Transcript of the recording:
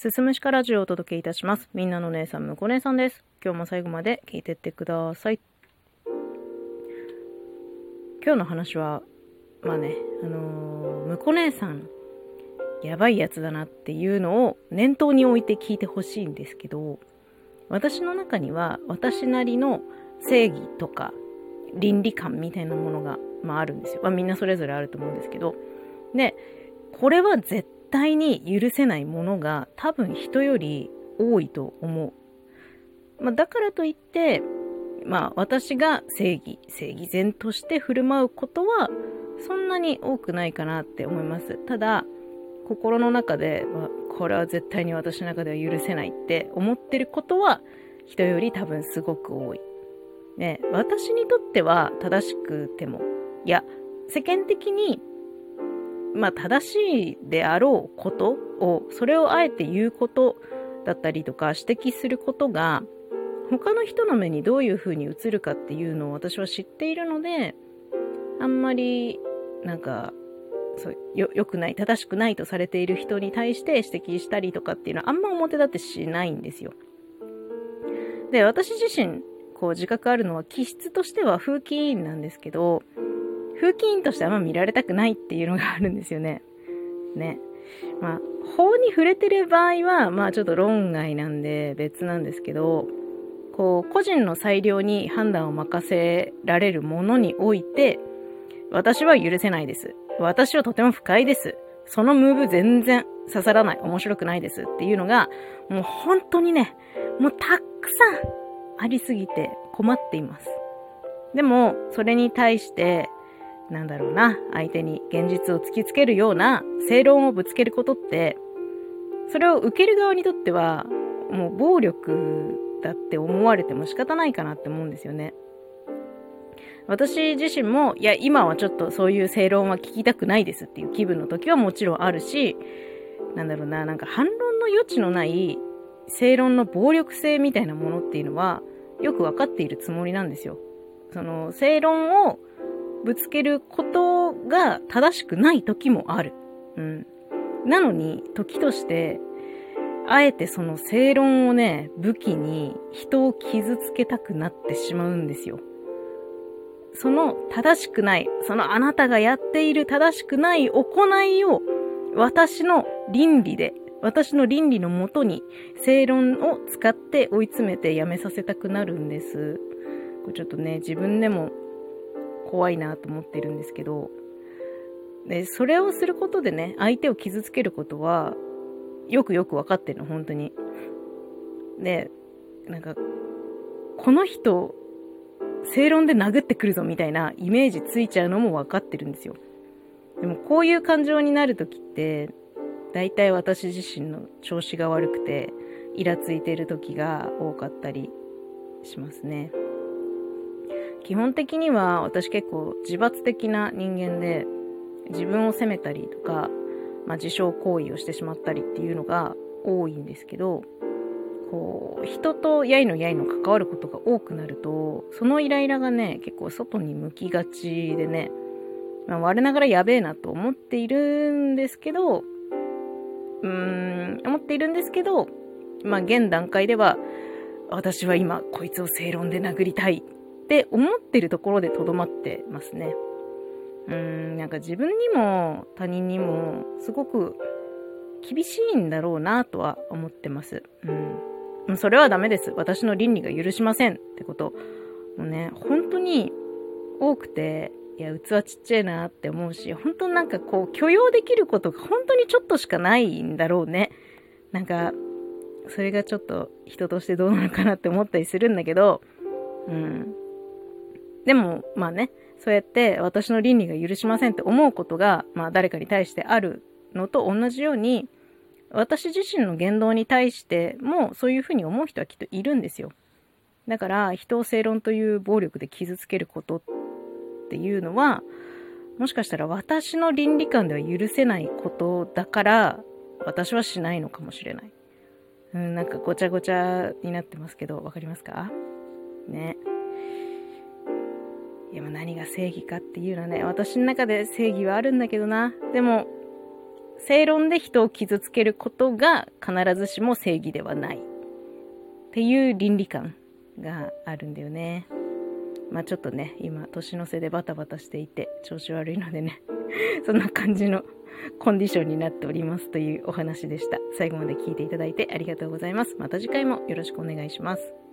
すすむしかラジオをお届けいたします。みんなの姉さん、むこ姉さんです。今日も最後まで聞いてってください。今日の話は、まあね、あのー、むこ姉さん、やばいやつだなっていうのを念頭に置いて聞いてほしいんですけど、私の中には私なりの正義とか倫理観みたいなものが、まあ、あるんですよ。まあ、みんなそれぞれあると思うんですけど。で、これは絶対に許せないものが多分人より多いと思う。まあ、だからといって、まあ私が正義、正義善として振る舞うことはそんなに多くないかなって思います。ただ、心の中で、まあ、これは絶対に私の中では許せないって思ってることは人より多分すごく多い。ね、私にとっては正しくても、いや、世間的にまあ、正しいであろうことを、それをあえて言うことだったりとか指摘することが、他の人の目にどういう風に映るかっていうのを私は知っているので、あんまり、なんか、そうよ良くない、正しくないとされている人に対して指摘したりとかっていうのはあんま表立ってしないんですよ。で、私自身、こう自覚あるのは気質としては風紀委員なんですけど、風紀委員としてあんま見られたくないっていうのがあるんですよね。ね。まあ、法に触れてる場合は、まあちょっと論外なんで別なんですけど、こう、個人の裁量に判断を任せられるものにおいて、私は許せないです。私はとても不快です。そのムーブ全然刺さらない。面白くないですっていうのが、もう本当にね、もうたくさんありすぎて困っています。でも、それに対して、なんだろうな、相手に現実を突きつけるような正論をぶつけることって、それを受ける側にとっては、もう暴力だって思われても仕方ないかなって思うんですよね。私自身も、いや、今はちょっとそういう正論は聞きたくないですっていう気分の時はもちろんあるし、なんだろうな、なんか反論の余地のない正論の暴力性みたいなものっていうのは、よくわかっているつもりなんですよ。その、正論をぶつけることが正しくない時もある。うん。なのに、時として、あえてその正論をね、武器に人を傷つけたくなってしまうんですよ。その正しくない、そのあなたがやっている正しくない行いを私の倫理で、私の倫理のもとに正論を使って追い詰めてやめさせたくなるんです。これちょっとね、自分でも怖いなと思ってるんですけど、で、それをすることでね、相手を傷つけることは、よくよくわかってるの、本当に。で、なんか、この人、正論で殴ってくるぞみたいなイメージついちゃうのもわかってるんですよ。でもこういう感情になるときって、大体私自身の調子が悪くて、イラついてる時が多かったりしますね。基本的には私結構自罰的な人間で自分を責めたりとか、まあ、自傷行為をしてしまったりっていうのが多いんですけどこう人とやいのやいの関わることが多くなるとそのイライラがね結構外に向きがちでね、まあ、我ながらやべえなと思っているんですけどうーん思っているんですけどまあ現段階では私は今こいつを正論で殴りたいって思ってるところでとどまってますね。うん、なんか自分にも他人にもすごく厳しいんだろうなとは思ってます。うん。それはダメです。私の倫理が許しませんってこと。もうね、本当に多くて、いや、器ちっちゃいなって思うし、本当なんかこう許容できることが本当にちょっとしかないんだろうね。なんか、それがちょっと人としてどうなのかなって思ったりするんだけど、うん。でも、まあね、そうやって私の倫理が許しませんって思うことが、まあ誰かに対してあるのと同じように、私自身の言動に対してもそういうふうに思う人はきっといるんですよ。だから人を正論という暴力で傷つけることっていうのは、もしかしたら私の倫理観では許せないことだから、私はしないのかもしれない。うん、なんかごちゃごちゃになってますけど、わかりますか？ね。いや、何が正義かっていうのはね、私の中で正義はあるんだけどな。でも、正論で人を傷つけることが必ずしも正義ではない。っていう倫理観があるんだよね。まあちょっとね、今、年の瀬でバタバタしていて、調子悪いのでね、そんな感じのコンディションになっておりますというお話でした。最後まで聞いていただいてありがとうございます。また次回もよろしくお願いします。